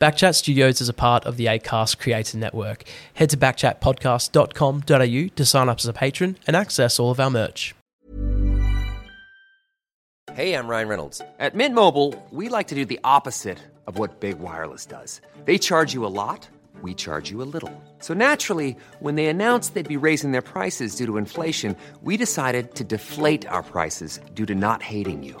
Backchat Studios is a part of the ACAST Creator Network. Head to backchatpodcast.com.au to sign up as a patron and access all of our merch. Hey, I'm Ryan Reynolds. At Mint Mobile, we like to do the opposite of what Big Wireless does. They charge you a lot, we charge you a little. So naturally, when they announced they'd be raising their prices due to inflation, we decided to deflate our prices due to not hating you.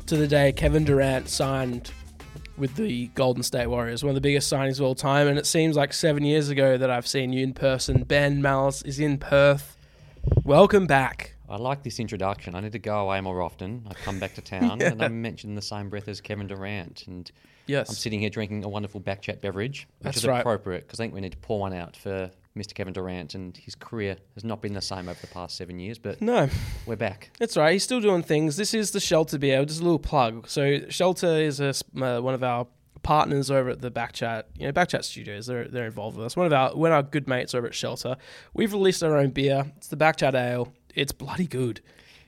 to the day, Kevin Durant signed with the Golden State Warriors, one of the biggest signings of all time. And it seems like seven years ago that I've seen you in person. Ben Malice is in Perth. Welcome back. I like this introduction. I need to go away more often. I come back to town and I'm mentioned in the same breath as Kevin Durant. And Yes. I'm sitting here drinking a wonderful backchat beverage, which That's is right. appropriate because I think we need to pour one out for Mr. Kevin Durant. And his career has not been the same over the past seven years, but No, we're back. that's right. He's still doing things. This is the Shelter Beer. Just a little plug. So Shelter is a, uh, one of our partners over at the Backchat, you know, Backchat Studios. They're they're involved with us. One of our one of our good mates over at Shelter. We've released our own beer. It's the Backchat Ale. It's bloody good.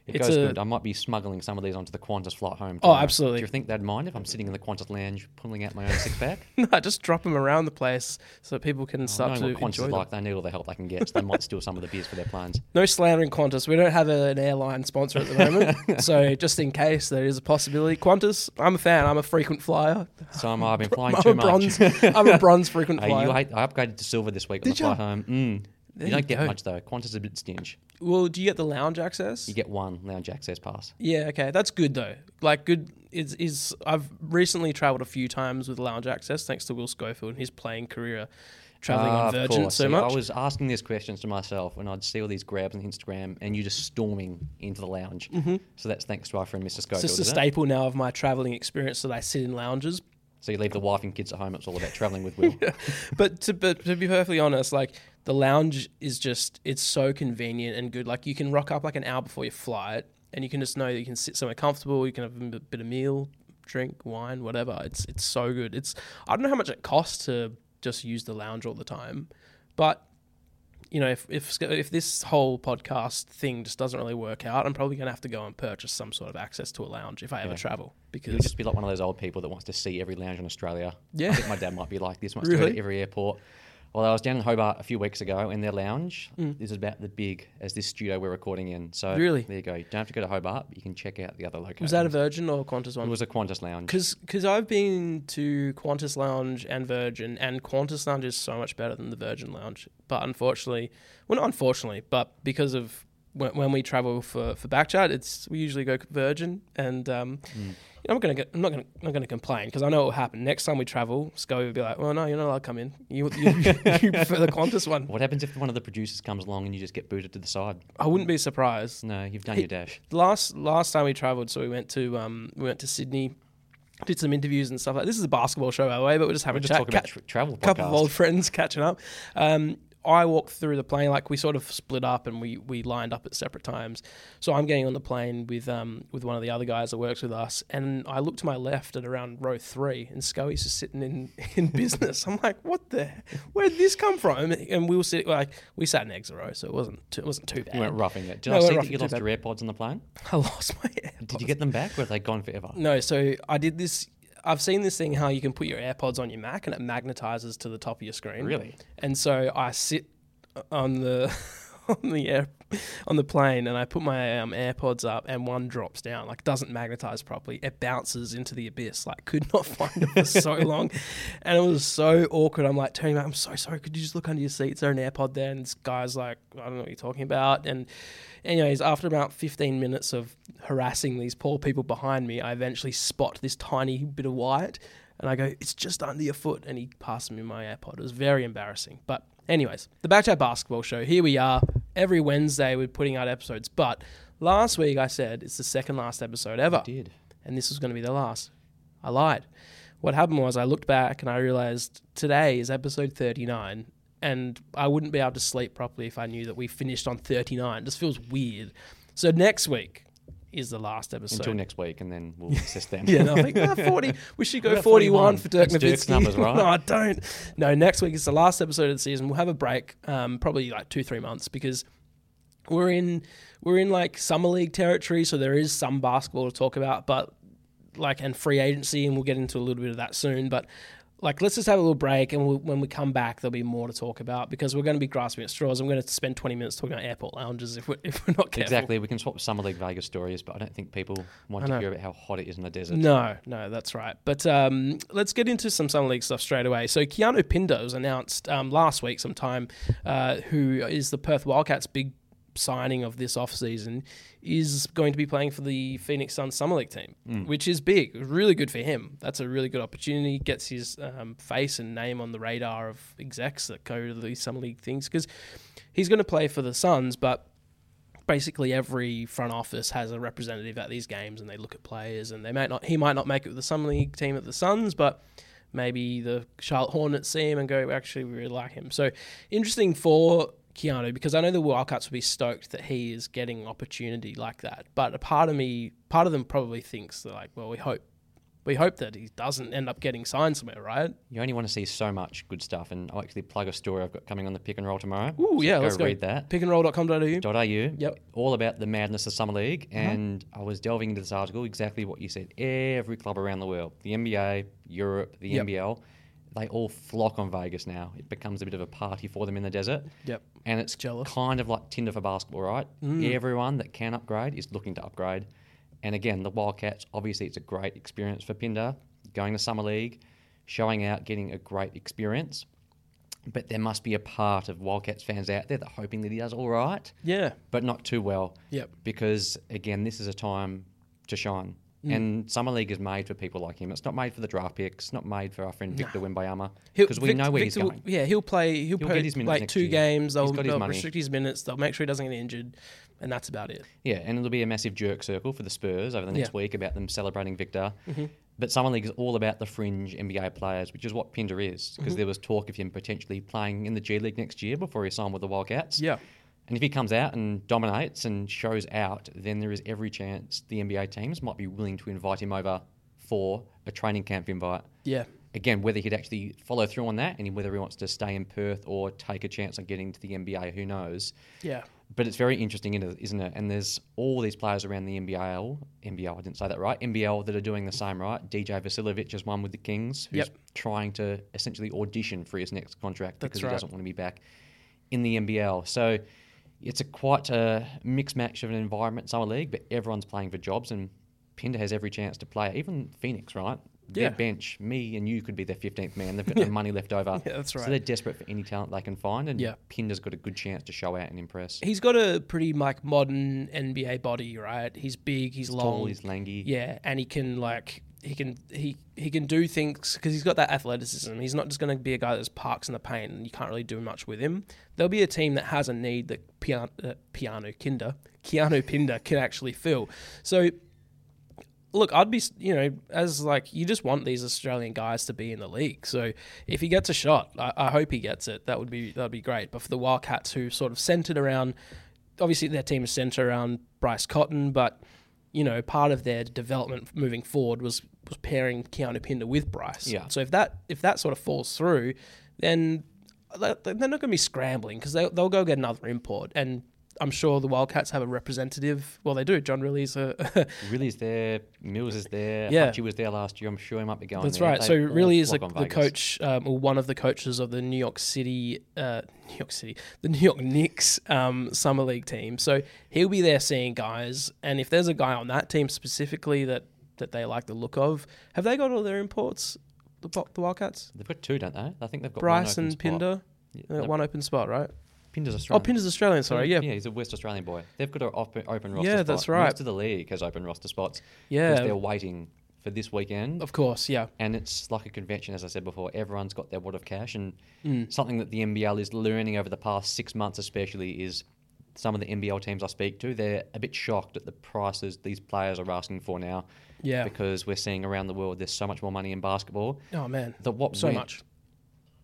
It it's goes a, good. I might be smuggling some of these onto the Qantas flight home. Oh, absolutely. Do you think they'd mind if I'm sitting in the Qantas lounge pulling out my own six pack? No, just drop them around the place so people can I start to what Qantas enjoy them. like. They need all the help they can get. So they might steal some of the beers for their planes. No slandering Qantas. We don't have a- an airline sponsor at the moment, so just in case there is a possibility, Qantas. I'm a fan. I'm a frequent flyer. So am I. I've been flying I'm too much. bronze. I'm a bronze frequent Hey, flyer. hate, I upgraded to silver this week on Did the flight home. Mm. There You don't get go. much though. Qantas is a bit stingy. well, do you get the lounge access? You get one lounge access pass. Yeah, okay, that's good though. Like, good is is I've recently travelled a few times with lounge access thanks to Will Schofield and his playing career, travelling Ah, on Virgin so See, much. I was asking these questions to myself when I'd see all these grabs on Instagram and you just storming into the lounge. Mm-hmm. So that's thanks to our friend Mr. Schofield. it's just a is it? staple now of my travelling experience that I sit in lounges. So you leave the wife and kids at home. It's all about traveling with Will. but to but to be perfectly honest, like the lounge is just it's so convenient and good. Like you can rock up like an hour before your flight, and you can just know that you can sit somewhere comfortable. You can have a bit of meal, drink, wine, whatever. It's it's so good. It's I don't know how much it costs to just use the lounge all the time, but you know if if if this whole podcast thing just doesn't really work out, I'm probably gonna have to go and purchase some sort of access to a lounge if I ever Yeah. travel You'll just be like one of those old people that wants to see every lounge in Australia. Yeah. I think my dad might be like this. Wants to go to every airport. Well, I was down in Hobart a few weeks ago, in their lounge Mm. is about the big as this studio we're recording in. So Really? there you go. You don't have to go to Hobart. But you can check out the other locations. was that a Virgin or Qantas one? It was a Qantas lounge. Because I've been to Qantas Lounge and Virgin, and Qantas Lounge is so much better than the Virgin Lounge. But unfortunately, well, not unfortunately, but because of when, when we travel for for backchat, it's we usually go Virgin, and um, know, I'm gonna get, I'm not gonna I'm not gonna complain because I know what will happen next time we travel. Scully will be like, "Well, no, you're not allowed to come in. You you, you prefer the Qantas one." What happens if one of the producers comes along and you just get booted to the side? I wouldn't be surprised. No, you've done your dash. last last time we travelled, so we went to um we went to Sydney, did some interviews and stuff like. This is a basketball show, by the way, but we're just having We're a just chat. talking about Ca- tra- travel couple of old friends catching up. Um, I walked through the plane like we sort of split up and we, we lined up at separate times. So I'm getting on the plane with um with one of the other guys that works with us, and I look to my left at around row three, and Scully's just sitting in in business. I'm like, what the? Where did this come from? And we were sitting like we sat in exit row, so it wasn't too, it wasn't too bad. You went roughing it. Did No, I see that you lost your AirPods on the plane? I lost my AirPods. Did you get them back, or are they gone forever? No, so I did this. I've seen this thing how you can put your AirPods on your Mac and it magnetizes to the top of your screen. Really? And so I sit on the on the air on the plane and I put my um, AirPods up and one drops down, like doesn't magnetize properly. It bounces into the abyss. Like could not find it for so long, and it was so awkward. I'm like turning back. I'm so sorry. Could you just look under your seat? Is there an AirPod there? And this guy's like, I don't know what you're talking about. And anyways, after about 15 minutes of harassing these poor people behind me, I eventually spot this tiny bit of white. And I go, it's just under your foot. And he passed me my AirPod. It was very embarrassing. But, anyways, the Backchat Basketball Show. Here we are. Every Wednesday, we're putting out episodes. But last week, I said it's the second last episode ever. Did. And this was going to be the last. I lied. what happened was I looked back and I realized today is episode 39 and I wouldn't be able to sleep properly if I knew that we finished on 39. It just feels weird. So next week is the last episode. Until next week, and then we'll assess them. Yeah, no, I think ah, 40. We should go 41 41? for Dirk That's Nowitzki. numbers, right? no, I don't. No, next week is the last episode of the season. We'll have a break, um, probably like two, three months because we're in we're in like summer league territory, so there is some basketball to talk about, but like and free agency, and we'll get into a little bit of that soon. But like, let's just have a little break, and we'll, when we come back, there'll be more to talk about because we're going to be grasping at straws. I'm going to spend 20 minutes talking about airport lounges if we're, if we're not careful. Exactly. We can swap Summer League Vegas stories, but I don't think people want to hear about how hot it is in the desert. No, no, that's right. But um, let's get into some Summer League stuff straight away. So Keanu Pinder was announced um, last week sometime, uh, who is the Perth Wildcats' big signing of this offseason, is going to be playing for the Phoenix Suns Summer League team, which is big. Really good for him. That's a really good opportunity. Gets his um, face and name on the radar of execs that go to these Summer League things because he's going to play for the Suns, but basically every front office has a representative at these games and they look at players and they might not he might not make it with the summer league team at the Suns but maybe the Charlotte Hornets see him and go actually we really like him so interesting for Keanu because I know the Wildcats will be stoked that he is getting opportunity like that but a part of me part of them probably thinks they're like well we hope we hope that he doesn't end up getting signed somewhere right You only want to see so much good stuff, and I'll actually plug a story I've got coming on the pick and roll tomorrow. Ooh So yeah go let's go read that. pickandroll.com.au .au. Yep. All about the madness of summer league, uh-huh. and I was delving into this article exactly what you said. Every club around the world, the NBA, Europe, the Yep. NBL, they all flock on Vegas now. It becomes a bit of a party for them in the desert. Yep. And it's Jealous. Mm. kind of like Tinder for basketball, right? Everyone that can upgrade is looking to upgrade. And again, the Wildcats, obviously, it's a great experience for Pinder going to Summer League, showing out, getting a great experience. But there must be a part of Wildcats fans out there that are hoping that he does all right yeah but not too well. Yep. Because again, this is a time to shine. Mm. And Summer League is made for people like him. It's not made for the draft picks. It's not made for our friend Victor Wembanyama. Because we Vic- know where Victor he's will- going. Yeah, he'll play. He'll, He'll play get his minutes like two year. games. They'll, they'll money. restrict his minutes. They'll make sure he doesn't get injured, and that's about it. Yeah, and it'll be a massive jerk circle for the Spurs over the next Yeah. Mm-hmm. week about them celebrating Victor. But Summer League is all about the fringe NBA players, which is what Pinder is. Mm-hmm. Because there was talk of him potentially playing in the G League next year before he signed with the Wildcats. Yeah. And if he comes out and dominates and shows out, then there is every chance the NBA teams might be willing to invite him over for a training camp invite. Yeah, Again, whether he'd actually follow through on that and whether he wants to stay in Perth or take a chance on getting to the NBA, who knows? yeah, But it's very interesting, isn't it? And there's all these players around the NBL, NBL, I didn't say that right, NBL that are doing the same, right? DJ Vasiljevic is one with the Kings who's Yep. trying to essentially audition for his next contract That's because he doesn't want to be back in the NBL. So it's a quite a mixed match of an environment, summer league, but everyone's playing for jobs and Pinder has every chance to play. Even Phoenix, right? Their Yeah. bench, me and you could be their 15th man. They've got no money left over. Yeah, that's right. So they're desperate for any talent they can find, and Yeah. Pinder's got a good chance to show out and impress. he's got a pretty like modern NBA body, right? He's big, he's, long, tall, he's lanky. Yeah, and he can like he can he he can do things because he's got that athleticism. He's not just going to be a guy that parks in the paint and you can't really do much with him. There'll be a team that has a need that Piano, uh, Piano Kinder, Keanu Pinder can actually fill. So look, I'd be, you know, as like you just want these Australian guys to be in the league. So if he gets a shot, I, I hope he gets it. That would be that would be great. But for the Wildcats, who sort of centered around, obviously their team is centered around Bryce Cotton, but you know, part of their development moving forward was was pairing Keanu Pinder with Bryce. Yeah. So if that if that sort of falls through, then they- they're not going to be scrambling because they, they'll go get another import and. I'm sure the Wildcats have a representative. Well, they do. John Rillie's a Rillie's there, Mills is there, Yeah. Hutchie was there last year. I'm sure he might be going That's there. right. They So all really is the, on the Vegas. coach um, or one of the coaches of the New York City, uh, New York City, the New York Knicks um, summer league team. So he'll be there seeing guys, and if there's a guy on that team specifically that that they like the look of, have they got all their imports? The, the Wildcats, They've got two, don't they? I think they've got Bryce and spot. Pinder. Yeah, They got no, one open spot, right? Pinder's Australian. Oh, Australian. Pinder's Australian. Sorry, yeah, yeah, he's a West Australian boy. They've got an open, open roster Yeah, spot. that's right. Most of the league has open roster spots. Yeah. because they're waiting for this weekend. of course, yeah. and it's like a convention, as I said before. Everyone's got their wad of cash, and Mm. something that the NBL is learning over the past six months, especially, is some of the NBL teams I speak to, they're a bit shocked at the prices these players are asking for now. Yeah. Because we're seeing around the world there's so much more money in basketball. Oh man, The what so went- much.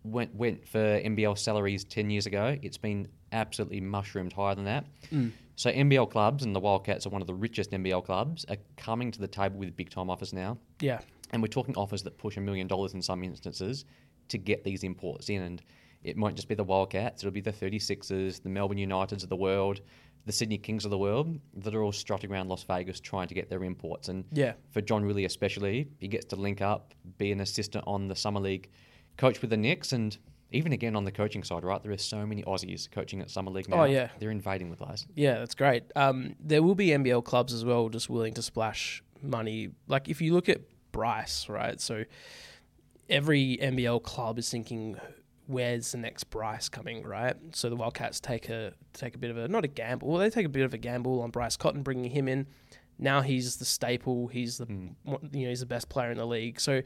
Went went for NBL salaries ten years ago, it's been absolutely mushroomed higher than that. Mm. So NBL clubs and the Wildcats are one of the richest NBL clubs are coming to the table with big time offers now, Yeah, and we're talking offers that push a million dollars in some instances to get these imports in. And it won't just be the Wildcats; it'll be the 36ers, the Melbourne Uniteds of the world, the Sydney Kings of the world that are all strutting around Las Vegas trying to get their imports. And Yeah. for John Rillie especially, he gets to link up, be an assistant on the summer league, coach with the Knicks, and even again on the coaching side, right? There are so many Aussies coaching at summer league now. Oh, yeah. they're invading the place. yeah, that's great. Um, there will be NBL clubs as well, just willing to splash money. Like if you look at Bryce, right? So every NBL club is thinking, where's the next Bryce coming, right? So the Wildcats take a take a bit of a not a gamble. Well, they take a bit of a gamble on Bryce Cotton, bringing him in. Now he's the staple. He's the one- you know he's the best player in the league. So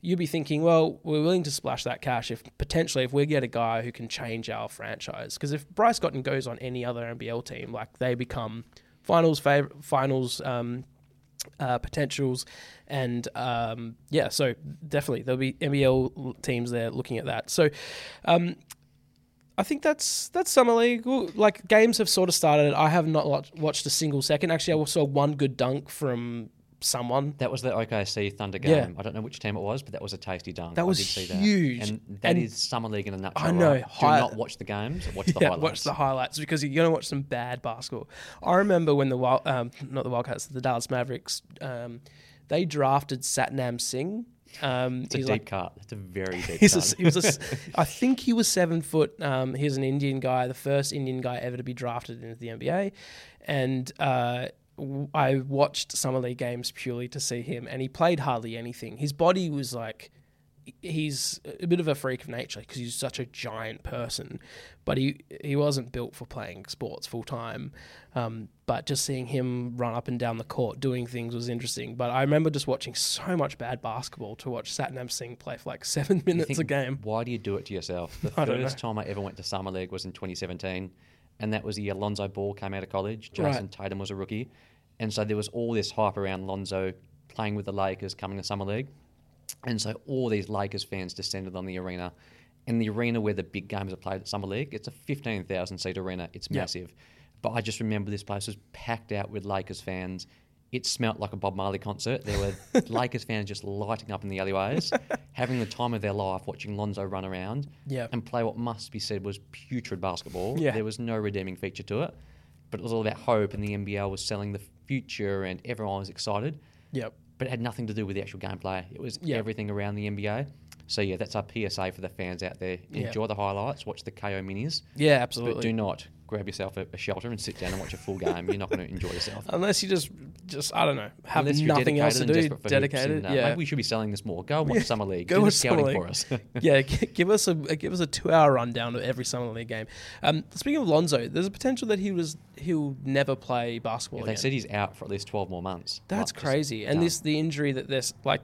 you'd be thinking, well, we're willing to splash that cash if potentially if we get a guy who can change our franchise. Because if Bryce Cotton goes on any other NBL team, like they become finals fav- finals um, uh, potentials, and um, yeah, so definitely there'll be NBL teams there looking at that. So. Um, I think that's that's summer league. Like games have sort of started. I have not watched, a single second. Actually, I saw one good dunk from someone. That was the OKC Thunder Yeah. game. I don't know which team it was, but that was a tasty dunk. That I was did see huge. that. and that is summer league in a nutshell. I know, Right? hi- Do not watch the games. Watch the yeah, highlights. watch the highlights because you're gonna watch some bad basketball. I remember when the Wild, um, not the Wildcats, the Dallas Mavericks, um, they drafted Satnam Singh. Um, It's a deep like cut. It's a very deep He's cut. a, he was a I think he was seven foot. Um, he was an Indian guy, the first Indian guy ever to be drafted into the NBA, and uh, w- I watched summer league games purely to see him, and he played hardly anything. His body was like. He's a bit of a freak of nature because he's such a giant person, but he he wasn't built for playing sports full time. Um, but just seeing him run up and down the court doing things was interesting. But I remember just watching so much bad basketball to watch Satnam Singh play for like seven minutes think, a game. Why do you do it to yourself? The first time I ever went to summer league was in 2017, and that was the year Lonzo Ball came out of college. Jason Right. Tatum was a rookie, and so there was all this hype around Lonzo playing with the Lakers coming to summer league, and so all these Lakers fans descended on the arena. In the arena where the big games are played at summer league, it's a 15,000 seat arena. It's Yep. massive, but I just remember this place was packed out with Lakers fans. It smelt like a Bob Marley concert. There were Lakers fans just lighting up in the alleyways, having the time of their life watching Lonzo run around Yeah. and play what must be said was putrid basketball. Yeah. There was no redeeming feature to it, but it was all about hope, and the NBL was selling the future, and everyone was excited. Yep. But it had nothing to do with the actual gameplay. It was Yeah. everything around the NBA. So yeah, that's our PSA for the fans out there. Yeah. Enjoy the highlights, watch the KO minis, Yeah, but absolutely. do not grab yourself a, a shelter and sit down and watch a full game. You're not going to enjoy yourself. Unless you just, just I don't know, have Unless nothing else to do. desperate for hoops Dedicated, and, uh, yeah. Maybe we should be selling this more. Go watch Summer League. Go do watch Summer League. for us. yeah, give us a give us a two hour rundown of every summer league game. Um, speaking of Lonzo, there's a potential that he was he'll never play basketball. they again. said he's out for at least 12 more months. That's Like, crazy. And done. this the injury that there's like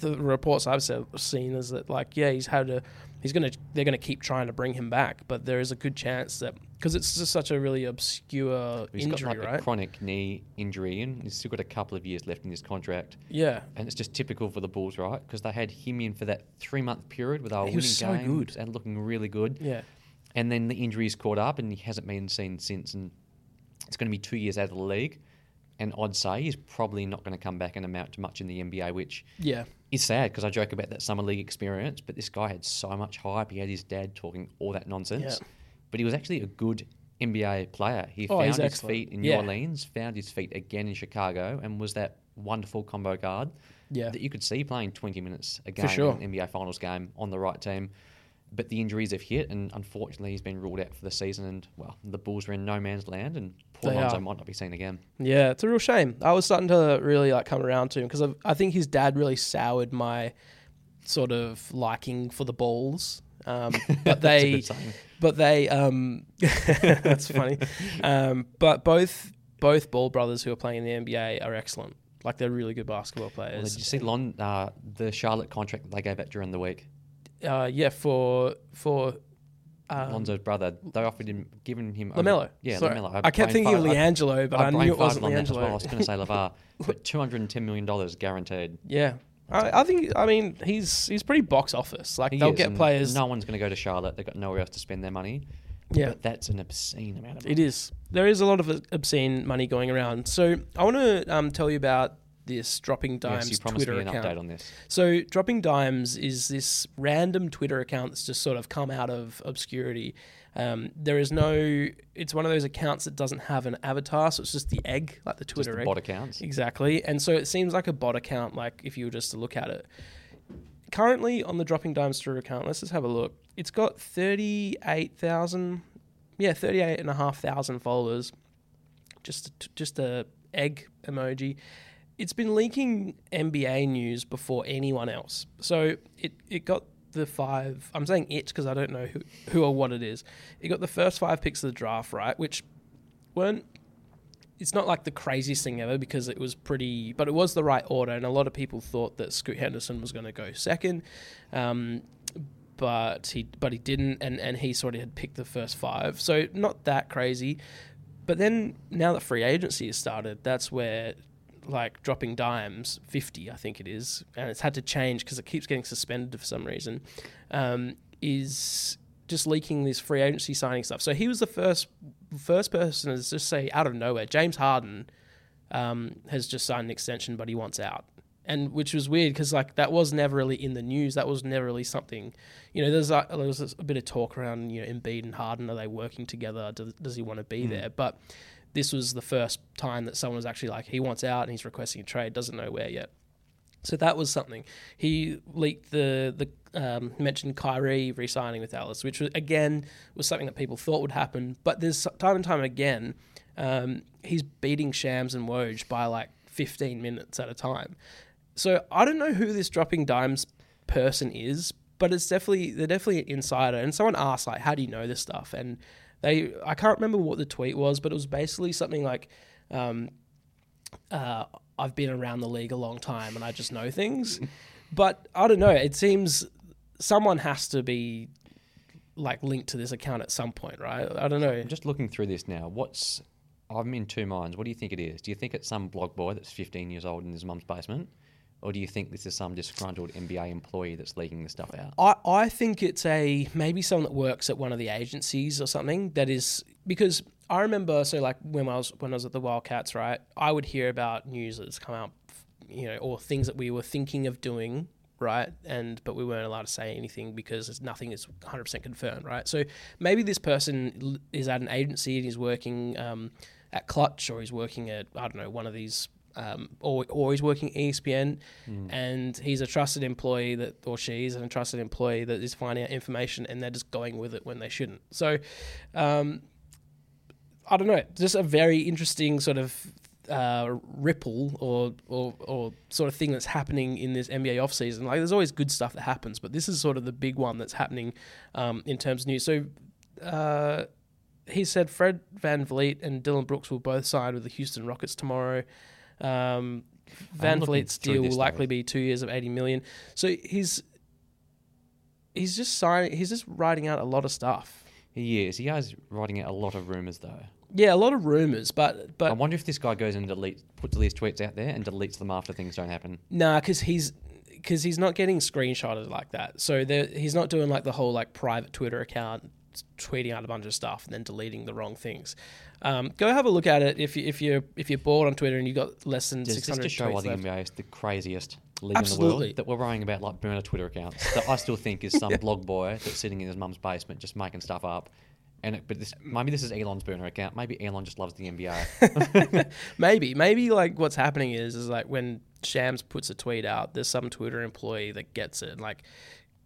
the reports I've seen is that like yeah he's had a he's gonna they're gonna keep trying to bring him back, but there is a good chance that because it's just such a really obscure He's injury, got like right? a chronic knee injury and he's still got a couple of years left in his contract. yeah, And it's just typical for the Bulls, right? Because they had him in for that three month period where they were He winning was so games good. and looking really good. yeah, And then the injuries caught up and he hasn't been seen since. And it's going to be two years out of the league. And I'd say he's probably not going to come back and amount to much in the NBA, which yeah, is sad because I joke about that summer league experience. But this guy had so much hype. He had his dad talking all that nonsense. Yeah. But he was actually a good NBA player. He Oh, found his excellent. feet in Yeah. New Orleans, found his feet again in Chicago, and was that wonderful combo guard Yeah. that you could see playing 20 minutes a game sure. in an NBA Finals game on the right team. But the injuries have hit, and unfortunately, he's been ruled out for the season. And well, the Bulls are in no man's land, and poor Lonzo might not be seen again. Yeah, it's a real shame. I was starting to really like come around to him because I think his dad really soured my sort of liking for the Bulls. Um, but That's a they. But they, um, that's funny. Um, but both both Ball brothers who are playing in the NBA are excellent. Like they're really good basketball Well, players. did you see Lon, uh, the Charlotte contract that they gave out during the week? uh, yeah, for for Lonzo's brother. They offered him, given him over- Lamelo. yeah, Sorry. Lamelo. I kept brain thinking of LiAngelo, but I, brain knew it wasn't farted on that as well. I was going to say Lavar, but two hundred and ten million dollars guaranteed. yeah, I, I think. I mean, he's he's pretty box office. Like He they'll is, get and players. No one's going to go to Charlotte. They've got nowhere else to spend their money. Yeah. but that's an obscene amount of money. It is. There is a lot of obscene money going around. So I want to um, tell you about this Dropping Dimes Yes, you promised Twitter me an account. update on this. So Dropping Dimes is this random Twitter account that's just sort of come out of obscurity. Um, there is no. It's one of those accounts that doesn't have an avatar, so it's just the egg, like the Twitter the egg. bot accounts. Exactly. And so it seems like a bot account, like if you were just to look at it. Currently on the Dropping Dimes Twitter account, let's just have a look. It's got 38,000, yeah, 38,500 followers. Just, just a egg emoji. It's been leaking NBA news before anyone else. So it, it got the five, I'm saying it because I don't know who, who or what it is. It got the first five picks of the draft, right? Which weren't it's not like the craziest thing ever because it was pretty, but it was the right order, and a lot of people thought that Scoot Henderson was going to go second, um, but he but he didn't, and and he sort of had picked the first five, so not that crazy. But then now that free agency has started, that's where like dropping dimes 50 i think it is and it's had to change because it keeps getting suspended for some reason um, is just leaking this free agency signing stuff. So he was the first first person to just say out of nowhere james harden um, has just signed an extension but he wants out. And which was weird because like that was never really in the news. That was never really something you know there's a, there was a bit of talk around you know Embiid and Harden are they working together? Does, does he want to be there? But this was the first time that someone was actually like he wants out and he's requesting a trade doesn't know where yet so that was something. He leaked the the um, mentioned Kyrie re-signing with Dallas, which was, again was something that people thought would happen. But there's time and time again, um, he's beating Shams and Woj by like 15 minutes at a time. So I don't know who this dropping dimes person is, but it's definitely they're definitely an insider. And someone asked like, "How do you know this stuff?" And they I can't remember what the tweet was, but it was basically something like. Um, uh, I've been around the league a long time and I just know things. but I don't know. It seems someone has to be like linked to this account at some point, right? I don't know. I'm just looking through this now. What's I'm in two minds. What do you think it is? Do you think it's some blog boy that's 15 years old in his mum's basement, or do you think this is some disgruntled NBA employee that's leaking this stuff out? I, I think it's a maybe someone that works at one of the agencies or something that is because I remember so like when I was when I was at the Wildcats, right? I would hear about news that's come out, you know, or things that we were thinking of doing, right? And but we weren't allowed to say anything because nothing is 100% confirmed, right? So maybe this person is at an agency and he's working um, at Clutch or he's working at I don't know one of these um, or, or he's working ESPN, and he's a trusted employee that, or she's a trusted employee that is finding out information, and they're just going with it when they shouldn't. So, um, I don't know, just a very interesting sort of uh, ripple or, or or sort of thing that's happening in this NBA offseason. Like, there's always good stuff that happens, but this is sort of the big one that's happening um, in terms of news. So. Uh, he said Fred VanVleet and Dillon Brooks will both sign with the Houston Rockets tomorrow. Um, VanVleet's deal will likely be two years of eighty million. So he's he's just signing. He's just writing out a lot of stuff. He is. He is writing out a lot of rumors though. Yeah, a lot of rumors, but but I wonder if this guy goes and deletes, puts all these tweets out there and deletes them after things don't happen. nah, because he's because he's not getting screenshotted like that. So he's not doing like the whole like private Twitter account tweeting out a bunch of stuff and then deleting the wrong things. Um, go have a look at it if you if you're if you're bored on Twitter and you've got less than six this hundred just show why the. NBA is the craziest league in the world that we're worrying about like burner Twitter accounts that I still think is some blog boy that's sitting in his mum's basement just making stuff up. And it, but this maybe this is Elon's burner account. Maybe Elon just loves the NBA. Maybe, maybe like what's happening is is like when Shams puts a tweet out, there's some Twitter employee that gets it, and like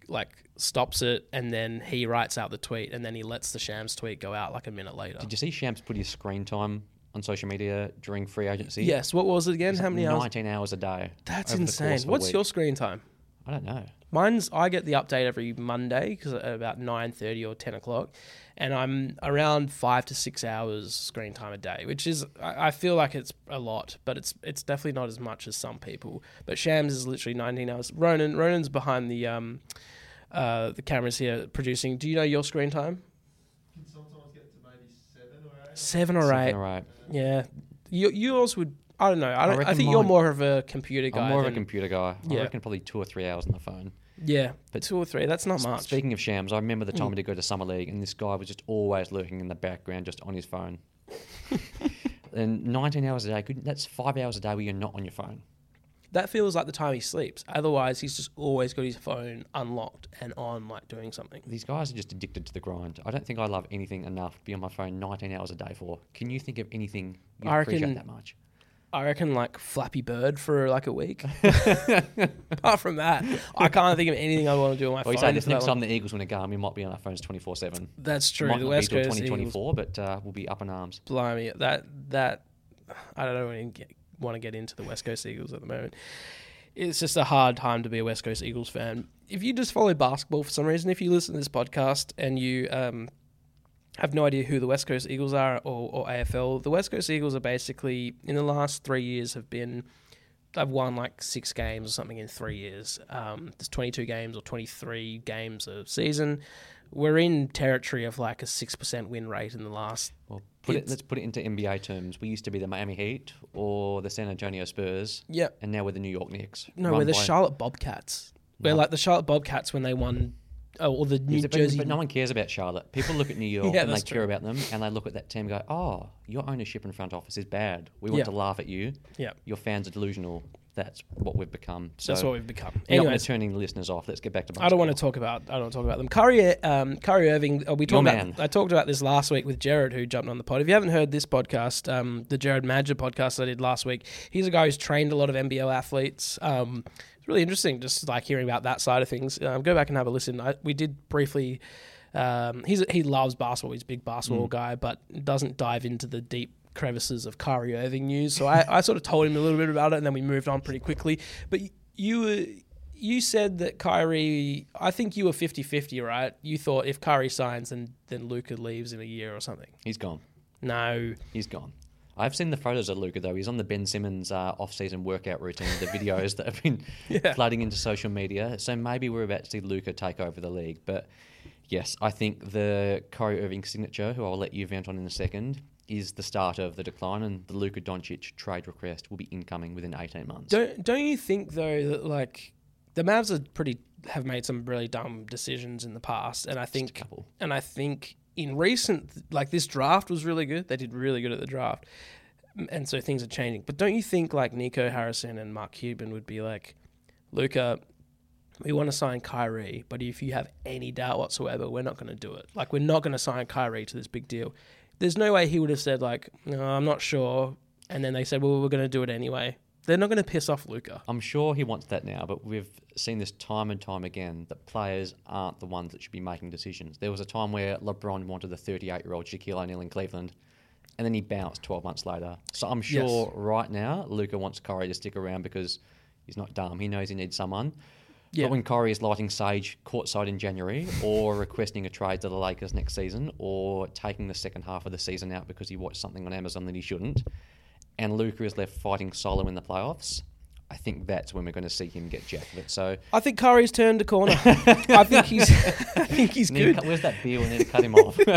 like stops it, and then he writes out the tweet, and then he lets the Shams tweet go out like a minute later. Did you see Shams put his screen time on social media during free agency? Yes. What was it again? How many hours? 19 hours a day. That's insane. course of a What's your screen time? I don't know. Mine's I get the update every Monday because about nine thirty or ten o'clock, and I'm around five to six hours screen time a day, which is I I feel like it's a lot, but it's it's definitely not as much as some people. But Shams is literally nineteen hours. Ronan Ronan's behind the um uh the cameras here producing. Do you know your screen time? Seven or Seven eight. or eight. Yeah, you, yours would. I don't know. I, don't, I, reckon think you're more of a computer guy. I'm more of a computer guy. Yeah. I reckon probably two or three hours on the phone. Yeah, but two or three. That's not much. Speaking of shams, I remember the Mm. time we did go to summer league, and this guy was just always lurking in the background, just on his phone. and 19 hours a day, that's five hours a day where you're not on your phone. That feels like the time he sleeps. Otherwise, he's just always got his phone unlocked and on, like doing something. These guys are just addicted to the grind. I don't think I love anything enough to be on my phone 19 hours a day for. Can you think of anything you I appreciate reckon- that much? I reckon like Flappy Bird for like a week. Apart from that, I can't think of anything I want to do on my Well, phone. you say this next time the Eagles win a game, we might be on our phones 24 7. That's true. Might the not West be till Coast Eagles, 2024, but uh, we'll be up in arms. blimey, that that I don't even get, want to get into the West Coast Eagles at the moment. It's just a hard time to be a West Coast Eagles fan. If you just follow basketball for some reason, if you listen to this podcast and you um, have no idea who the West Coast Eagles are or, or AFL, the West Coast Eagles are basically in the last three years have been I've won like six games or something in three years. Um, there's 22 games or 23 games a season. We're in territory of like a six percent win rate in the last. Well, put it, let's put it into NBA terms. We used to be the Miami Heat or the San Antonio Spurs, Yep. and now we're the New York Knicks. No, we're the Charlotte Bobcats. We're like the Charlotte Bobcats when they won, oh, or the New But- but- Jersey. But no one cares about Charlotte. People look at New York Yeah, and they that's care about them, and they look at that team and go, "Oh, your ownership and front office is bad. We want Yeah. to laugh at you. Yeah. Your fans are delusional. That's what we've become." So That's what we've become. We're not going Anyways, to turning the listeners off. Let's get back to. I don't want to talk about. I don't want to talk about them. Kyrie, um, Kyrie Irving. Uh, we talked about. man. I talked about this last week with Jared, who jumped on the pod. If you haven't heard this podcast, um, the Jared Madger podcast I did last week, he's a guy who's trained a lot of NBL athletes. Um, it's really interesting, just like hearing about that side of things. Um, go back and have a listen. I, we did briefly. Um, he's he loves basketball. He's a big Mm. basketball guy, but doesn't dive into the deep crevices of Kyrie Irving news. So I, I sort of told him a little bit about it, and then we moved on pretty quickly. But you were you said that Kyrie, I think you were 50-50, right? You thought if Kyrie signs, then then Luka leaves in a year or something. He's gone. No, He's gone. I've seen the photos of Luka though. He's on the Ben Simmons uh, off-season workout routine. The videos that have been Yeah. flooding into social media. So maybe we're about to see Luka take over the league. But yes, I think the Kyrie Irving signature, who I'll let you vent on in a second, is the start of the decline, and the Luka Doncic trade request will be incoming within 18 months. don't don't you think though that like the Mavs are pretty have made some really dumb decisions in the past, and I think and I think in recent like this draft was really good. They did really good at the draft, and so things are changing. But don't you think like Nico Harrison and Mark Cuban would be like, Luka, we want to sign Kyrie, but if you have any doubt whatsoever, we're not going to do it. Like we're not going to sign Kyrie to this big deal. There's no way he would have said like, no, I'm not sure, and then they said, well, we're going to do it anyway. They're not going to piss off Luka. I'm sure he wants that now, but we've seen this time and time again that players aren't the ones that should be making decisions. There was a time where LeBron wanted the 38 year old Shaquille O'Neal in Cleveland, and then he bounced 12 months later. So I'm sure right now Luka wants Kyrie to stick around because he's not dumb. He knows he needs someone. Yeah. But when Kyrie is lighting sage courtside in January, or requesting a trade to the Lakers next season, or taking the second half of the season out because he watched something on Amazon that he shouldn't, and Luka is left fighting solo in the playoffs, I think that's when we're going to see him get jacked of it. So, I think Kyrie's turned a corner. I think he's, I think he's good. cut- where's that beer? We need to cut him off.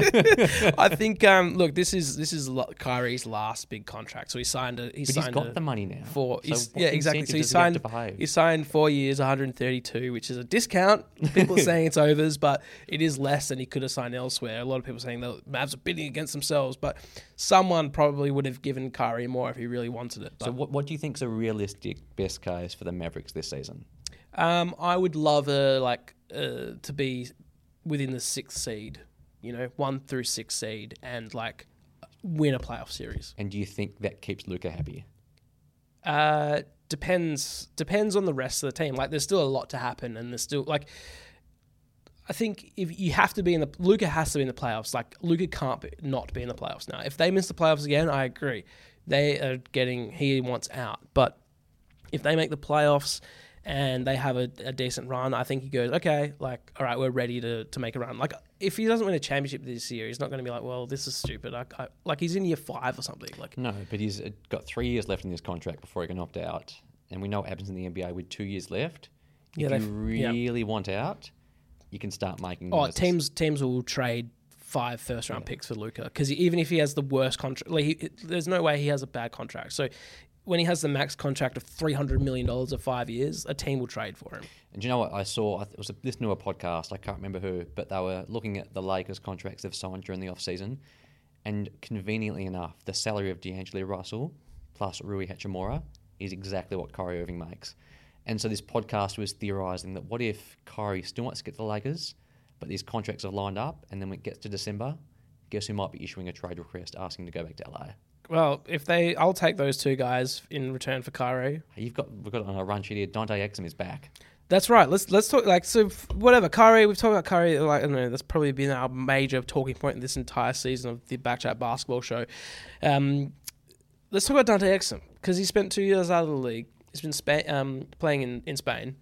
I think, um, look, this is this is Kyrie's last big contract. So he signed a. He but he's signed got a, the money now. for So yeah exactly. So he he signed to he signed four years, 132, which is a discount. People are saying it's overs, but it is less than he could have signed elsewhere. A lot of people are saying the Mavs are bidding against themselves, but someone probably would have given Kyrie more if he really wanted it. But, So, what, what do you think is a realistic best case for the Mavericks this season? um, I would love a like uh, to be within the sixth seed, you know, one through six seed, and like win a playoff series. And do you think that keeps Luka happy? Uh, depends depends on the rest of the team. Like, there's still a lot to happen, and there's still like, I think if you have to be in the Luka has to be in the playoffs. Like, Luka can't be, not be in the playoffs now. If they miss the playoffs again, I agree. They are getting he wants out, but if they make the playoffs and they have a, a decent run, I think he goes, okay, like, all right, we're ready to, to make a run. Like, if he doesn't win a championship this year, he's not going to be like, well, this is stupid. I, I, like, he's in year five or something. Like, No, but he's uh, got three years left in his contract before he can opt out. And we know what happens in the NBA with two years left. Yeah, if you they've- yeah. really want out, you can start making. Oh, those- teams teams will trade five first round picks for Luka because even if he has the worst contract, like he, there's no way he has a bad contract. So when he has the max contract of three hundred million dollars of five years, a team will trade for him. And you know what I saw? I It was a, listening to a podcast. I can't remember who, but they were looking at the Lakers contracts they've signed during the off season, and conveniently enough, the salary of D'Angelo Russell plus Rui Hachimura is exactly what Kyrie Irving makes. And so this podcast was theorizing that what if Kyrie still wants to get to the Lakers, but these contracts are lined up, and then when it gets to December, guess who might be issuing a trade request asking to go back to LA? Well, if they, I'll take those two guys in return for Kyrie. You've got we've got on a run sheet here. Dante Exum is back. That's right. Let's let's talk like so. Whatever Kyrie, we've talked about Kyrie. Like I don't know, that's probably been our major talking point in this entire season of the Backchat Basketball Show. Um, let's talk about Dante Exum because he spent two years out of the league. He's been Spa- um, playing in, in Spain,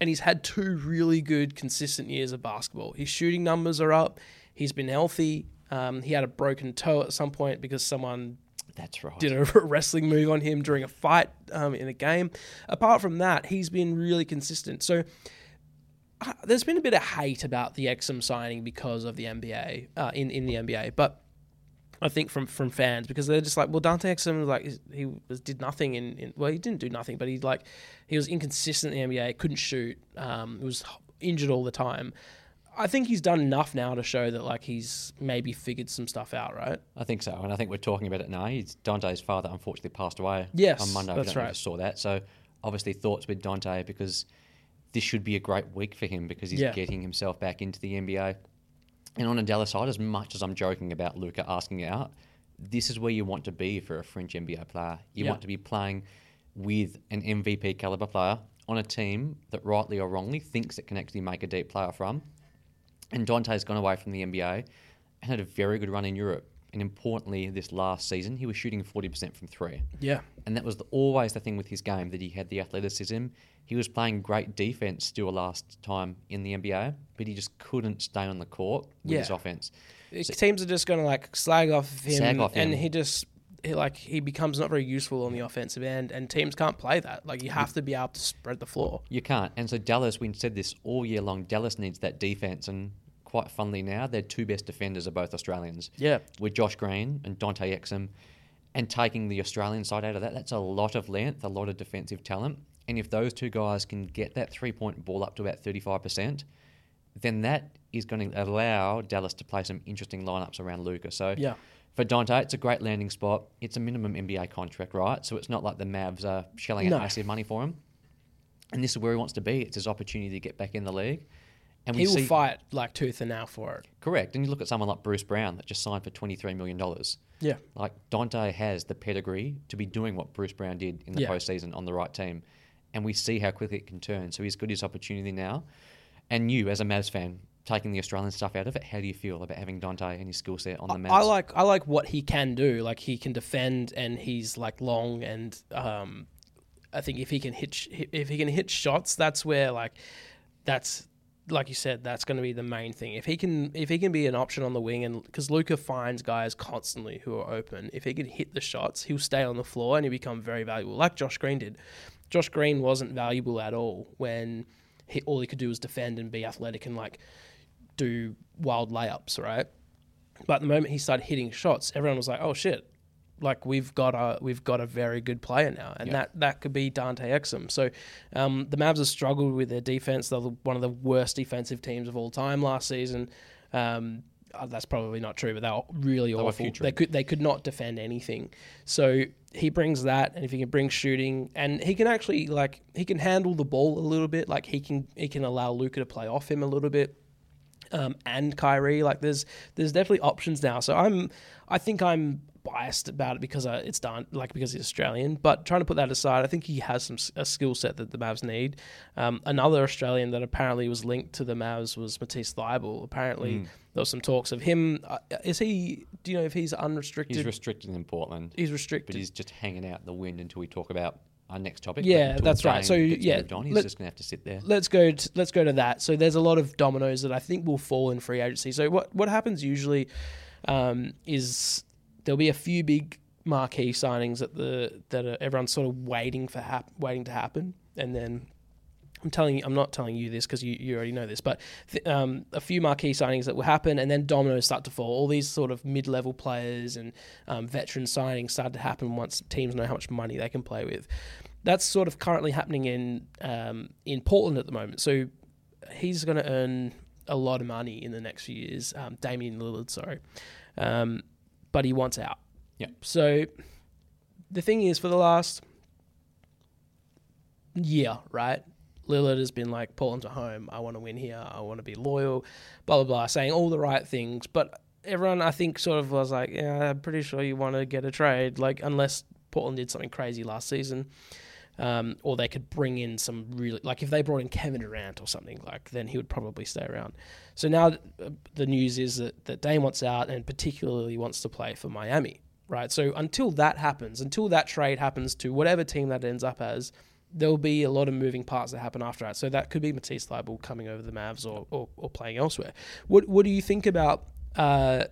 and he's had two really good, consistent years of basketball. His shooting numbers are up. He's been healthy. Um, he had a broken toe at some point because someone That's right. did a wrestling move on him during a fight um, in a game. Apart from that, he's been really consistent. So uh, there's been a bit of hate about the Exum signing because of the NBA uh, in in the NBA, but I think from from fans because they're just like, well, Dante Exum like he was did nothing in, in well, he didn't do nothing, but he like he was inconsistent in the NBA, couldn't shoot, um, was injured all the time. I think he's done enough now to show that like he's maybe figured some stuff out, right? I think so, and I think we're talking about it now. He's Dante's father unfortunately passed away. Yes, on Monday. that's I don't know if right. saw that. So obviously thoughts with Dante because this should be a great week for him because he's Yeah. getting himself back into the NBA. And on a Dallas side, as much as I'm joking about Luka asking out, this is where you want to be for a French NBA player. You Yeah. want to be playing with an MVP caliber player on a team that rightly or wrongly thinks it can actually make a deep player from. And Dante's gone away from the NBA and had a very good run in Europe. And importantly, this last season, he was shooting 40% from three. Yeah. And that was the, always the thing with his game that he had the athleticism. He was playing great defense still last time in the NBA, but he just couldn't stay on the court with his Yeah. offense. teams are just going to like slag off him, off and him. he just he, like he becomes not very useful on the offensive end, and teams can't play that. Like you have to be able to spread the floor. You can't. And so Dallas, we said this all year long, Dallas needs that defense. And quite funnily now, their two best defenders are both Australians. Yeah. With Josh Green and Dante Exum. And taking the Australian side out of that, that's a lot of length, a lot of defensive talent. And if those two guys can get that three point ball up to about 35%, then that is going to allow Dallas to play some interesting lineups around Luka. So Yeah. for Dante, it's a great landing spot. It's a minimum NBA contract, right? So it's not like the Mavs are shelling out No. massive money for him. And this is where he wants to be. It's his opportunity to get back in the league. And we He will see fight like tooth and nail for it. correct. And you look at someone like Bruce Brown that just signed for twenty three million dollars. Yeah. Like Dante has the pedigree to be doing what Bruce Brown did in the Yeah. postseason on the right team. And we see how quickly it can turn. So he's got his opportunity now. And you, as a Mavs fan, taking the Australian stuff out of it, how do you feel about having Dante and his skill set on the Mavs? I like I like what he can do. Like he can defend, and he's like long, and um, I think if he can hit if he can hit shots, that's where like that's like you said, that's going to be the main thing. If he can if he can be an option on the wing, and because Luka finds guys constantly who are open, if he can hit the shots, he'll stay on the floor and he'll become very valuable, like Josh Green did. Josh Green wasn't valuable at all when he, all he could do was defend and be athletic and like do wild layups, right? But the moment he started hitting shots, everyone was like, "Oh shit!" Like we've got a we've got a very good player now, and that that could be Dante Exum. So um, the Mavs have struggled with their defense. They're one of the worst defensive teams of all time last season. Um, uh, that's probably not true, but they were really were awful. They could they could not defend anything. So he brings that, and if he can bring shooting, and he can actually like he can handle the ball a little bit. Like he can he can allow Luka to play off him a little bit um, and Kyrie. Like there's there's definitely options now. So I'm I think I'm biased about it because uh, it's done like because he's Australian. But trying to put that aside, I think he has some a skill set that the Mavs need. Um, another Australian that apparently was linked to the Mavs was Matisse Thybulle. Apparently there was some talks of him. Uh, is he? Do you know if he's unrestricted? he's restricted in Portland. He's restricted. but he's just hanging out in the wind until we talk about our next topic. Yeah, that's right. So, yeah, on, he's let- just gonna have to sit there. let's go to, let's go to that. So there's a lot of dominoes that I think will fall in free agency. So what what happens usually um, is there'll be a few big marquee signings that the that everyone's sort of waiting for hap- waiting to happen, and then I'm telling you, I'm not telling you this because you, you already know this, but th- um, a few marquee signings that will happen, and then dominoes start to fall. All these sort of mid-level players and um, veteran signings start to happen once teams know how much money they can play with. That's sort of currently happening in um, in Portland at the moment. So he's going to earn a lot of money in the next few years. Um, Damian Lillard, sorry, um, but he wants out. Yeah. So the thing is, for the last year, right? Lillard has been like, Portland's at home. I want to win here. I want to be loyal, blah, blah, blah, saying all the right things. But everyone, I think, sort of was like, yeah, I'm pretty sure you want to get a trade. Like, unless Portland did something crazy last season. Um, or they could bring in some really, like if they brought in Kevin Durant or something, like then he would probably stay around. So now uh, the news is that, that Dame wants out and particularly wants to play for Miami, right? So until that happens, until that trade happens to whatever team that ends up as, there'll be a lot of moving parts that happen after that. So that could be Matisse Thybulle coming over the Mavs or, or, or playing elsewhere. What what do you think about uh,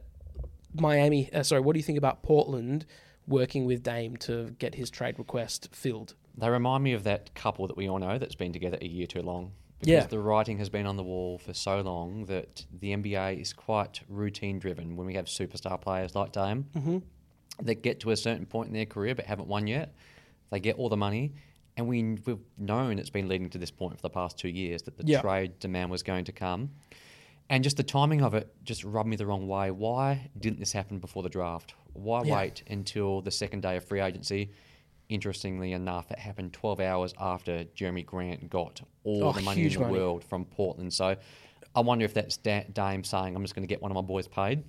Miami? Uh, sorry, what do you think about Portland working with Dame to get his trade request filled? They remind me of that couple that we all know that's been together a year too long. Because Yeah. the writing has been on the wall for so long that the NBA is quite routine driven when we have superstar players like Dame Mm-hmm. that get to a certain point in their career but haven't won yet. They get all the money. And we, we've known it's been leading to this point for the past two years that the Yeah. trade demand was going to come. And just the timing of it just rubbed me the wrong way. Why didn't this happen before the draft? Why Yeah. wait until the second day of free agency? Interestingly enough, it happened 12 hours after Jerami Grant got all Oh, the money in the money. world from Portland. So I wonder if that's Da- Dame saying, I'm just going to get one of my boys paid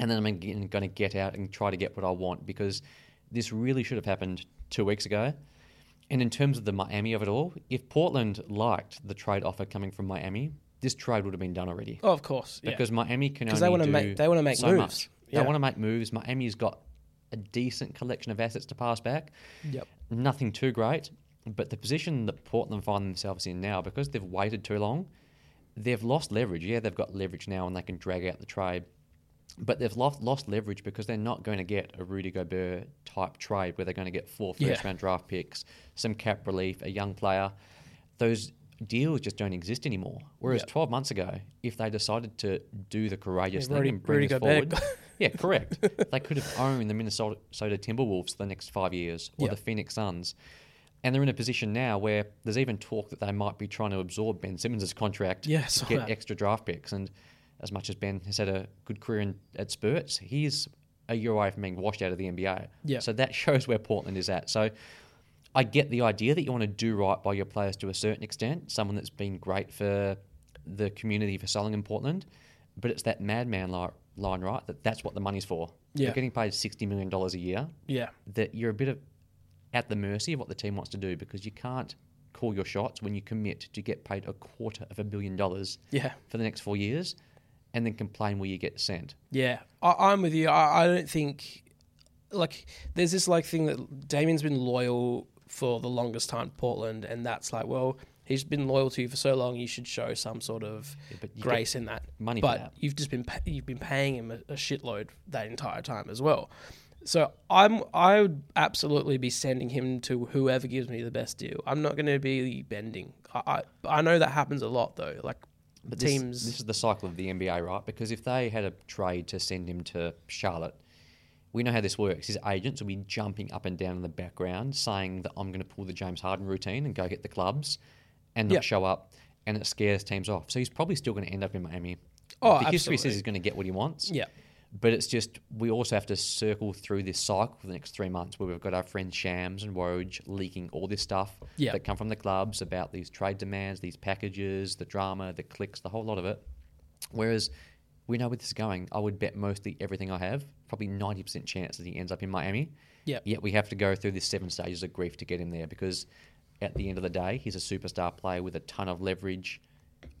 and then I'm going to get out and try to get what I want because this really should have happened two weeks ago. And in terms of the Miami of it all, if Portland liked the trade offer coming from Miami, this trade would have been done already. Oh, of course, yeah. Because Miami can only they wanna do make- they wanna make so moves. much. Yeah. They want to make moves. Miami's got a decent collection of assets to pass back. Yep. Nothing too great, but the position that Portland find themselves in now, because they've waited too long, they've lost leverage. Yeah, they've got leverage now and they can drag out the trade. But they've lost, lost leverage because they're not going to get a Rudy Gobert type trade where they're going to get four first yeah. round draft picks, some cap relief, a young player. Those deals just don't exist anymore. Whereas Yep. 12 months ago, if they decided to do the courageous Yeah, thing and bring Rudy this forward, yeah, correct. they could have owned the Minnesota Timberwolves for the next five years or Yep. the Phoenix Suns. And they're in a position now where there's even talk that they might be trying to absorb Ben Simmons' contract Yeah, to get that. extra draft picks. And as much as Ben has had a good career in, at Spurs, he's a year away from being washed out of the NBA. Yeah. So that shows where Portland is at. So I get the idea that you want to do right by your players to a certain extent, someone that's been great for the community for selling in Portland, but it's that madman li- line, right? That that's what the money's for. Yeah. You're getting paid $60 million a year Yeah. that you're a bit of at the mercy of what the team wants to do because you can't call your shots when you commit to get paid a quarter of a billion dollars Yeah. for the next four years and then complain where you get sent. Yeah, I, I'm with you. I, I don't think like there's this like thing that Damien's been loyal for the longest time Portland, and that's like, well, he's been loyal to you for so long. You should show some sort of but grace in that. money but that. you've just been you've been paying him a, a shitload that entire time as well. So I'm I would absolutely be sending him to whoever gives me the best deal. I'm not going to be bending. I, I I know that happens a lot though. Like But this, teams. this is the cycle of the NBA, right? Because if they had a trade to send him to Charlotte, we know how this works. His agents will be jumping up and down in the background saying that I'm going to pull the James Harden routine and go get the clubs and not Yeah. show up, and it scares teams off. So he's probably still going to end up in Miami. Oh, the history says he's going to get what he wants. yeah. But it's just we also have to circle through this cycle for the next three months where we've got our friends Shams and Woj leaking all this stuff Yeah. that come from the clubs about these trade demands, these packages, the drama, the clicks, the whole lot of it. Whereas we know where this is going. I would bet mostly everything I have, probably ninety percent chance that he ends up in Miami. Yeah. Yet we have to go through this seven stages of grief to get him there because at the end of the day, he's a superstar player with a ton of leverage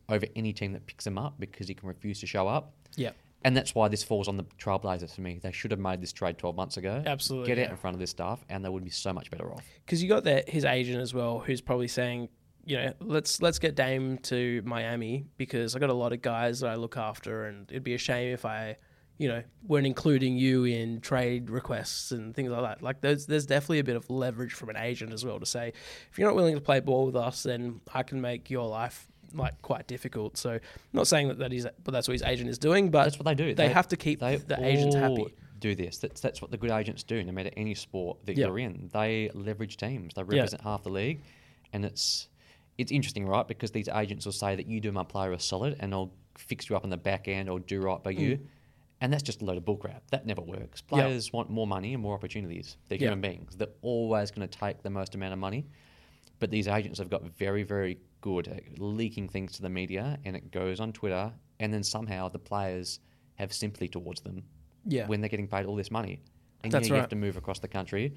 over any team that picks him up because he can refuse to show up. Yeah. And that's why this falls on the Trailblazers for me. They should have made this trade 12 months ago. Absolutely, Get out in front of this stuff, and they would be so much better off. because you got that his agent as well, who's probably saying, you know, let's let's get Dame to Miami because I got a lot of guys that I look after, and it'd be a shame if I you know, weren't including you in trade requests and things like that. Like there's there's definitely a bit of leverage from an agent as well to say, if you're not willing to play ball with us, then I can make your life like quite difficult. So, not saying that that is, but that's what his agent is doing. But That's what they do. They, have to keep they the agents happy. Do this. That's that's what the good agents do. No matter any sport that Yeah. you're in, they leverage teams. They represent half the league, and it's it's interesting, right? Because these agents will say that you do my player a solid, and I'll fix you up on the back end, or do right by you. And that's just a load of bullcrap. That never works. Mm. Players want more money and more opportunities. They're human beings. They're always going to take the most amount of money. But these agents have got very, very good at leaking things to the media, and it goes on Twitter, and then somehow the players have sympathy towards them Yeah. when they're getting paid all this money. And That's yeah, you right. have to move across the country,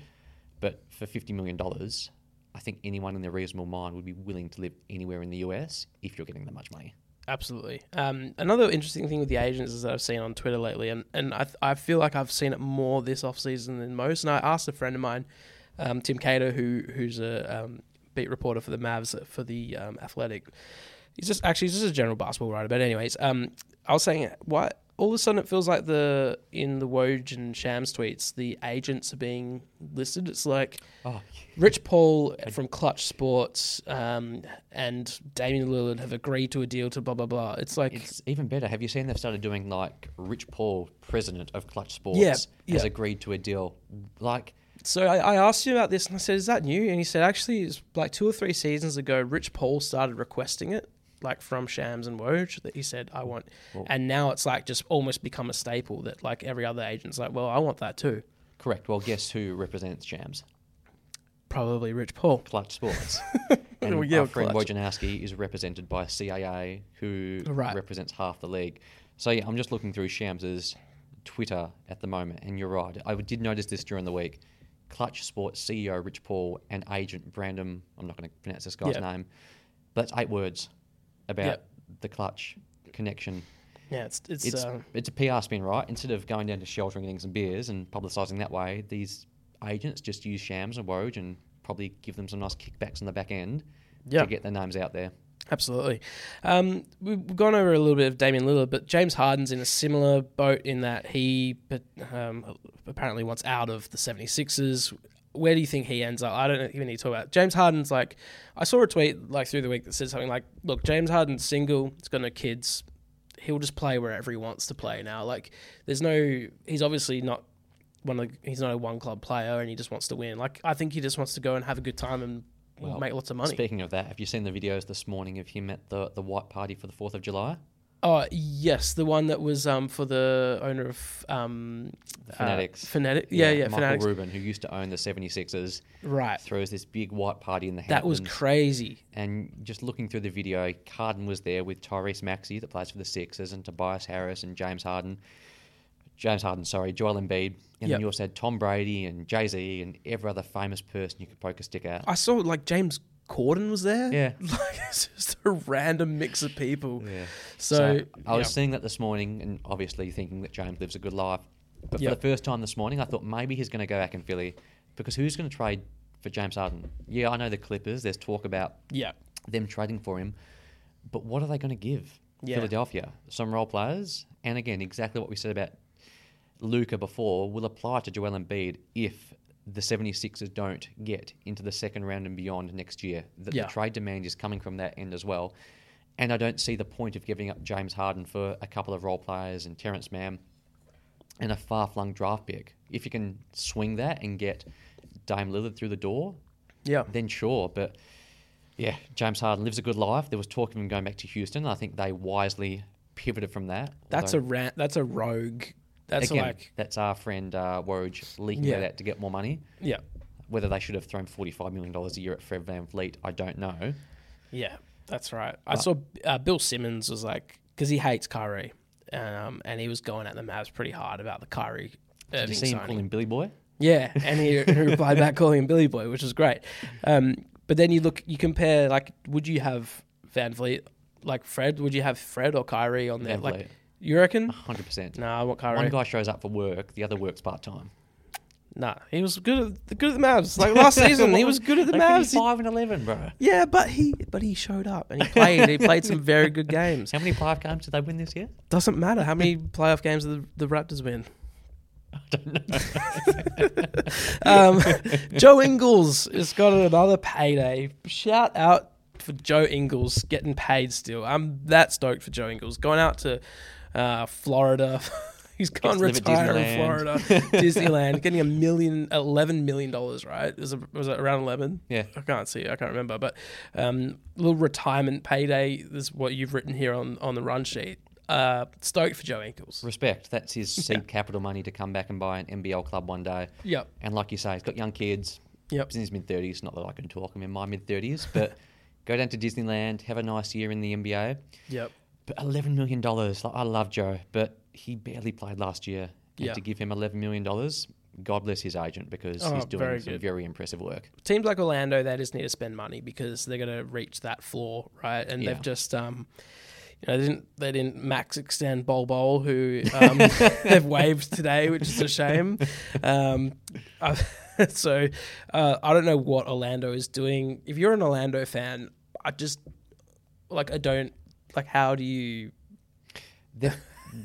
but for fifty million dollars, I think anyone in their reasonable mind would be willing to live anywhere in the US if you're getting that much money. Absolutely. Um, another interesting thing with the agents is that I've seen on Twitter lately, and, and I, I feel like I've seen it more this off season than most. And I asked a friend of mine, um, Tim Cato, who who's a um, beat reporter for the Mavs for the um, Athletic. He's just actually he's just a general basketball writer. But anyways, um, I was saying why all of a sudden it feels like the in the Woj and Shams tweets the agents are being listed. It's like Oh, Rich Paul from Clutch Sports um, and Damian Lillard have agreed to a deal to blah blah blah. It's like it's even better. Have you seen they've started doing like Rich Paul, president of Clutch Sports, Yeah, has yeah. agreed to a deal? Like, so. I, I asked him about this and I said, "Is that new?" And he said, "Actually, it's like two or three seasons ago, Rich Paul started requesting it." Like from Shams and Woj, that he said I want, and now it's like just almost become a staple that like every other agent's like, well, I want that too. correct. Well, guess who represents Shams? Probably Rich Paul. Clutch Sports. and Well, yeah, our friend. Wojnarowski is represented by CAA, who Right. represents half the league. So yeah, I'm just looking through Shams's Twitter at the moment, and you're right. I did notice this during the week. Clutch Sports CEO Rich Paul and agent Brandon, I'm not going to pronounce this guy's Yeah. name, but it's eight words about Yep. the Clutch connection. Yeah, it's it's, It's uh, it's a PR spin, right? Instead of going down to shelter and some beers and publicising that way, these agents just use Shams and Woj and probably give them some nice kickbacks on the back end Yeah. to get their names out there. Absolutely. Um, we've gone over a little bit of Damian Lillard, but James Harden's in a similar boat in that he um, apparently wants out of the 76ers. Where do you think he ends up? I don't even need to talk about it. James Harden's like, I saw a tweet like through the week that said something like, look, James Harden's single, he's got no kids. He'll just play wherever he wants to play now. Like, there's no, he's obviously not one of, he's not a one club player and he just wants to win. Like, I think he just wants to go and have a good time and Well, make lots of money. Speaking of that, have you seen the videos this morning of him at the, the white party for the 4th of July? Oh yes, the one that was um for the owner of um Fanatics. Uh, Fanatic, yeah, yeah, Michael Fanatics. Rubin, who used to own the 76ers, Right, throws this big white party in the head. that was crazy. And just looking through the video, Harden was there with Tyrese Maxey, that plays for the Sixers, and Tobias Harris and James Harden. James Harden, sorry, Joel Embiid. And Yep. then you also had Tom Brady and Jay Z and every other famous person you could poke a stick at. I saw like James Corden was there. Yeah. like it's just a random mix of people. Yeah. So, I was yeah. seeing that this morning and obviously thinking that James lives a good life. But for the first time this morning, I thought maybe he's going to go back in Philly because who's going to trade for James Harden? Yeah, I know the Clippers. There's talk about yeah, them trading for him. But what are they going to give Yeah. Philadelphia? Some role players? And again, exactly what we said about Luka before will apply to Joel Embiid if the 76ers don't get into the second round and beyond next year. The, Yeah. the trade demand is coming from that end as well. And I don't see the point of giving up James Harden for a couple of role players and Terance Mann and a far flung draft pick. If you can swing that and get Dame Lillard through the door, yeah. then sure. But yeah, James Harden lives a good life. There was talk of him going back to Houston. I think they wisely pivoted from that. That's a rant. That's a rogue. That's again, like that's our friend uh, Woj leaking Yeah. that out to get more money. yeah, Whether they should have thrown forty-five million dollars a year at Fred VanVleet, I don't know. yeah. That's right. I saw uh, Bill Simmons was like because he hates Kyrie, um, and he was going at the Mavs pretty hard about the Kyrie. Did Irving you see him signing. call him Billy Boy? Yeah, and he, replied back calling him Billy Boy, which was great. Um, but then you look, you compare like, would you have VanVleet like Fred? Would you have Fred or Kyrie on there? Like. You reckon? Hundred percent. No, I want Kyrie. One guy shows up for work, the other works part time. Nah, he was good at the good at the Mavs. Like last season, he was good at the They finished Mavs. Five and eleven, bro. yeah, but he but he showed up and he played. he played some very good games. How many playoff games did they win this year? Doesn't matter how many playoff games the, the Raptors win. I don't know. um, Joe Ingles has got another payday. Shout out for Joe Ingles getting paid still. I'm that stoked for Joe Ingles going out to uh, Florida. He's gone to retire in Florida, Disneyland, getting a million, eleven million dollars. Right? Was it, was it around eleven? Yeah. I can't see. I can't remember. But um, little retirement payday. This is what you've written here on on the run sheet. Uh, stoked for Joe Ingles. Respect. That's his seed capital money to come back and buy an NBL club one day. Yep. And like you say, he's got young kids. Yep. He's in his mid thirties. Not that I can talk. I'm in my mid thirties, but go down to Disneyland, have a nice year in the NBA. Yep. But eleven million dollars. Like, I love Joe, but he barely played last year. And Yeah. to give him eleven million dollars, God bless his agent because Oh, he's doing very some good. very impressive work. teams like Orlando, they just need to spend money because they're going to reach that floor, right? And Yeah. they've just, um, you know, they didn't they didn't max extend Bol Bol, who um, they've waived today, which is a shame. Um, I, so uh, I don't know what Orlando is doing. If you're an Orlando fan, I just like I don't like. How do you? The,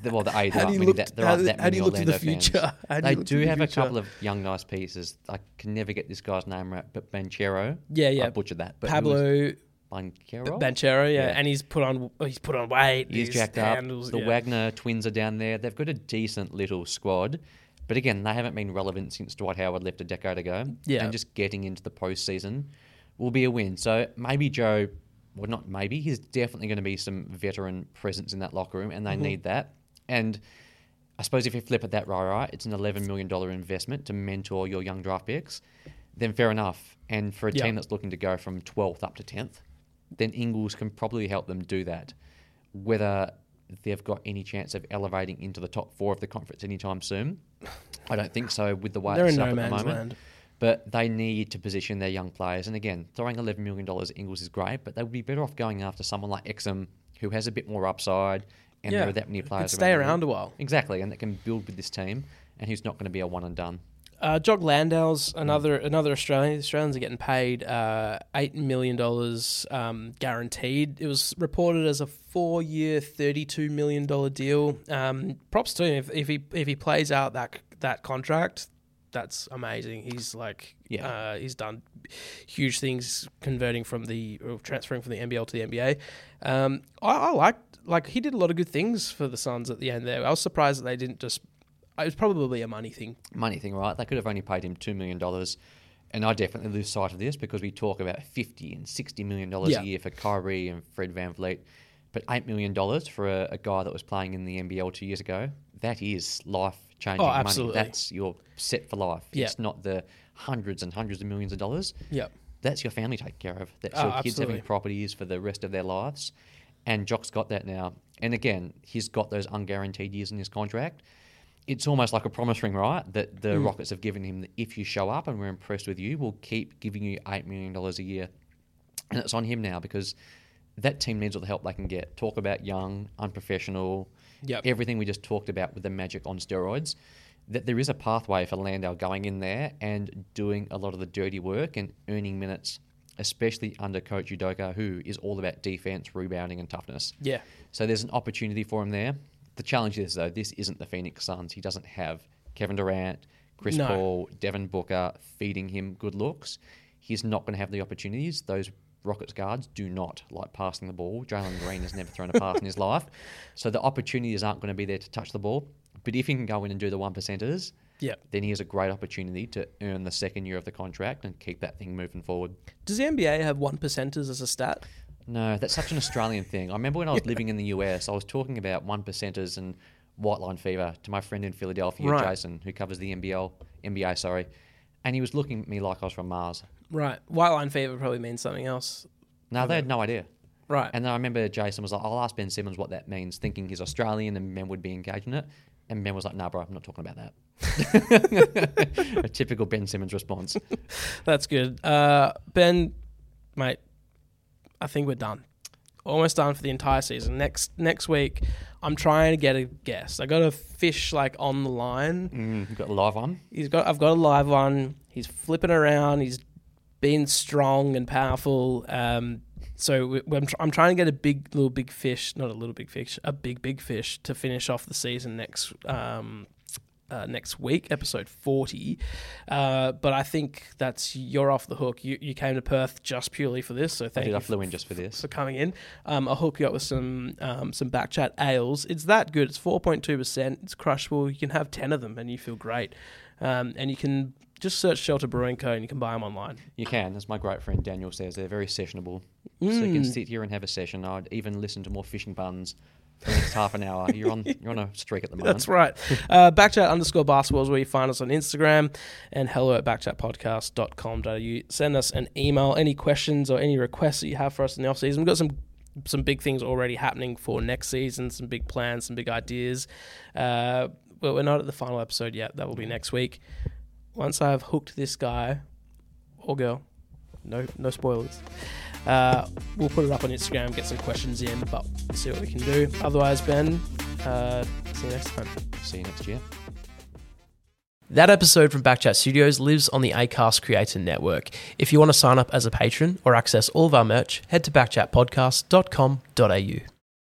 the, well, the A, How do you look- that, there how do- that how do you look to the fans. future? Do They do the have a couple of young, nice pieces. I can never get this guy's name right, but Banchero. Yeah, yeah. I butchered that. But Pablo Banchero. Banchero, yeah, Yeah. and he's put on he's put on weight. He's jacked up. handles- The yeah. Wagner twins are down there. They've got a decent little squad. But again, they haven't been relevant since Dwight Howard left a decade ago. Yeah. And just getting into the postseason will be a win. So maybe Joe, well, not maybe, he's definitely going to be some veteran presence in that locker room, and they Mm-hmm. need that. And I suppose if you flip it that right, right, it's an $11 million investment to mentor your young draft picks, then fair enough. And for a Yeah. team that's looking to go from 12th up to 10th, then Ingles can probably help them do that. Whether they've got any chance of elevating into the top four of the conference anytime soon, I don't think so with the way They're it's in up no at the moment. land. But they need to position their young players. And again, throwing $11 million at Ingles is great, but they would be better off going after someone like Exum, who has a bit more upside, and Yeah, there are that many could players stay the around a while. Exactly, and that can build with this team, and who's not going to be a one and done. Uh, Jock Landale's another another Australian. The Australians are getting paid uh, eight million dollars um, guaranteed. It was reported as a four year, thirty two million dollar deal. Um, props to him if, if he if he plays out that that contract. That's amazing. He's like, Yeah. uh, he's done huge things converting from the or transferring from the NBL to the NBA. Um, I, I liked like he did a lot of good things for the Suns at the end there. I was surprised that they didn't just. It was probably a money thing. money thing, right? They could have only paid him two million dollars, and I definitely lose sight of this because we talk about fifty and sixty million dollars Yeah. a year for Kyrie and Fred VanVleet, but eight million dollars for a, a guy that was playing in the NBL two years ago, that is life changing Oh, money. absolutely. That's your set for life. Yeah. It's not the hundreds and hundreds of millions of dollars. Yep. That's your family taken care of. That's Oh, your kids absolutely. having properties for the rest of their lives. And Jock's got that now. And again, he's got those unguaranteed years in his contract. It's almost like a promise ring, right? That the Hmm. Rockets have given him that if you show up and we're impressed with you, we'll keep giving you $8 million a year. And it's on him now because that team needs all the help they can get. Talk about young, unprofessional, Yep. everything we just talked about with the magic on steroids. That there is a pathway for Landale going in there and doing a lot of the dirty work and earning minutes, especially under Coach Udoka, who is all about defense, rebounding, and toughness. Yeah. So there's an opportunity for him there. The challenge is though, this isn't the Phoenix Suns. He doesn't have Kevin Durant, Chris No. Paul, Devin Booker feeding him good looks. He's not going to have the opportunities. Those Rockets guards do not like passing the ball. Jalen Green has never thrown a pass in his life. So the opportunities aren't going to be there to touch the ball. But if he can go in and do the one percenters, Yeah. then he has a great opportunity to earn the second year of the contract and keep that thing moving forward. Does the NBA have one percenters as a stat? No, that's such an Australian thing. I remember when I was living in the US, I was talking about one percenters and white line fever to my friend in Philadelphia, Right. Jason, who covers the NBL, NBA, sorry, and he was looking at me like I was from Mars. Right. White line fever probably means something else. No, they had no idea. Right. And then I remember Jason was like, "I'll ask Ben Simmons what that means," thinking he's Australian and Ben would be engaged in it. And Ben was like, "No, bro, I'm not talking about that." a typical Ben Simmons response. That's good. Uh, ben, mate, I think we're done. Almost done for the entire season. Next next week, I'm trying to get a guess. I got a fish like on the line. Mm, you've got a live one. He's got. I've got a live one. He's flipping around. He's been strong and powerful. Um, so we, I'm, tr- I'm trying to get a big little big fish, not a little big fish, a big big fish to finish off the season next um, uh, next week, episode 40. Uh, but I think that's you're off the hook. You, you came to Perth just purely for this, so I thank did. you I flew in just for this. for coming in. Um, I'll hook you up with some um, some backchat ales. It's that good. It's four point two percent. It's crushable. You can have ten of them and you feel great. Um, and you can just search Shelter Brewing Co. and you can buy them online. You can, as my great friend Daniel says, they're very sessionable. So you can Mm. sit here and have a session. I'd even listen to more fishing buns for the next half an hour. You're on you're on a streak at the moment. That's right. Uh, backchat underscore basketball is where you find us on Instagram and hello at backchatpodcast.com.au. Send us an email, any questions or any requests that you have for us in the off season. We've got some some big things already happening for next season, some big plans, some big ideas. Uh, but we're not at the final episode yet. That will be next week. Once I've hooked this guy or girl, no no spoilers. Uh, we'll put it up on Instagram, get some questions in, but see what we can do. Otherwise, Ben, uh, see you next time. See you next year. That episode from Backchat Studios lives on the Acast Creator Network. If you want to sign up as a patron or access all of our merch, head to backchatpodcast.com.au.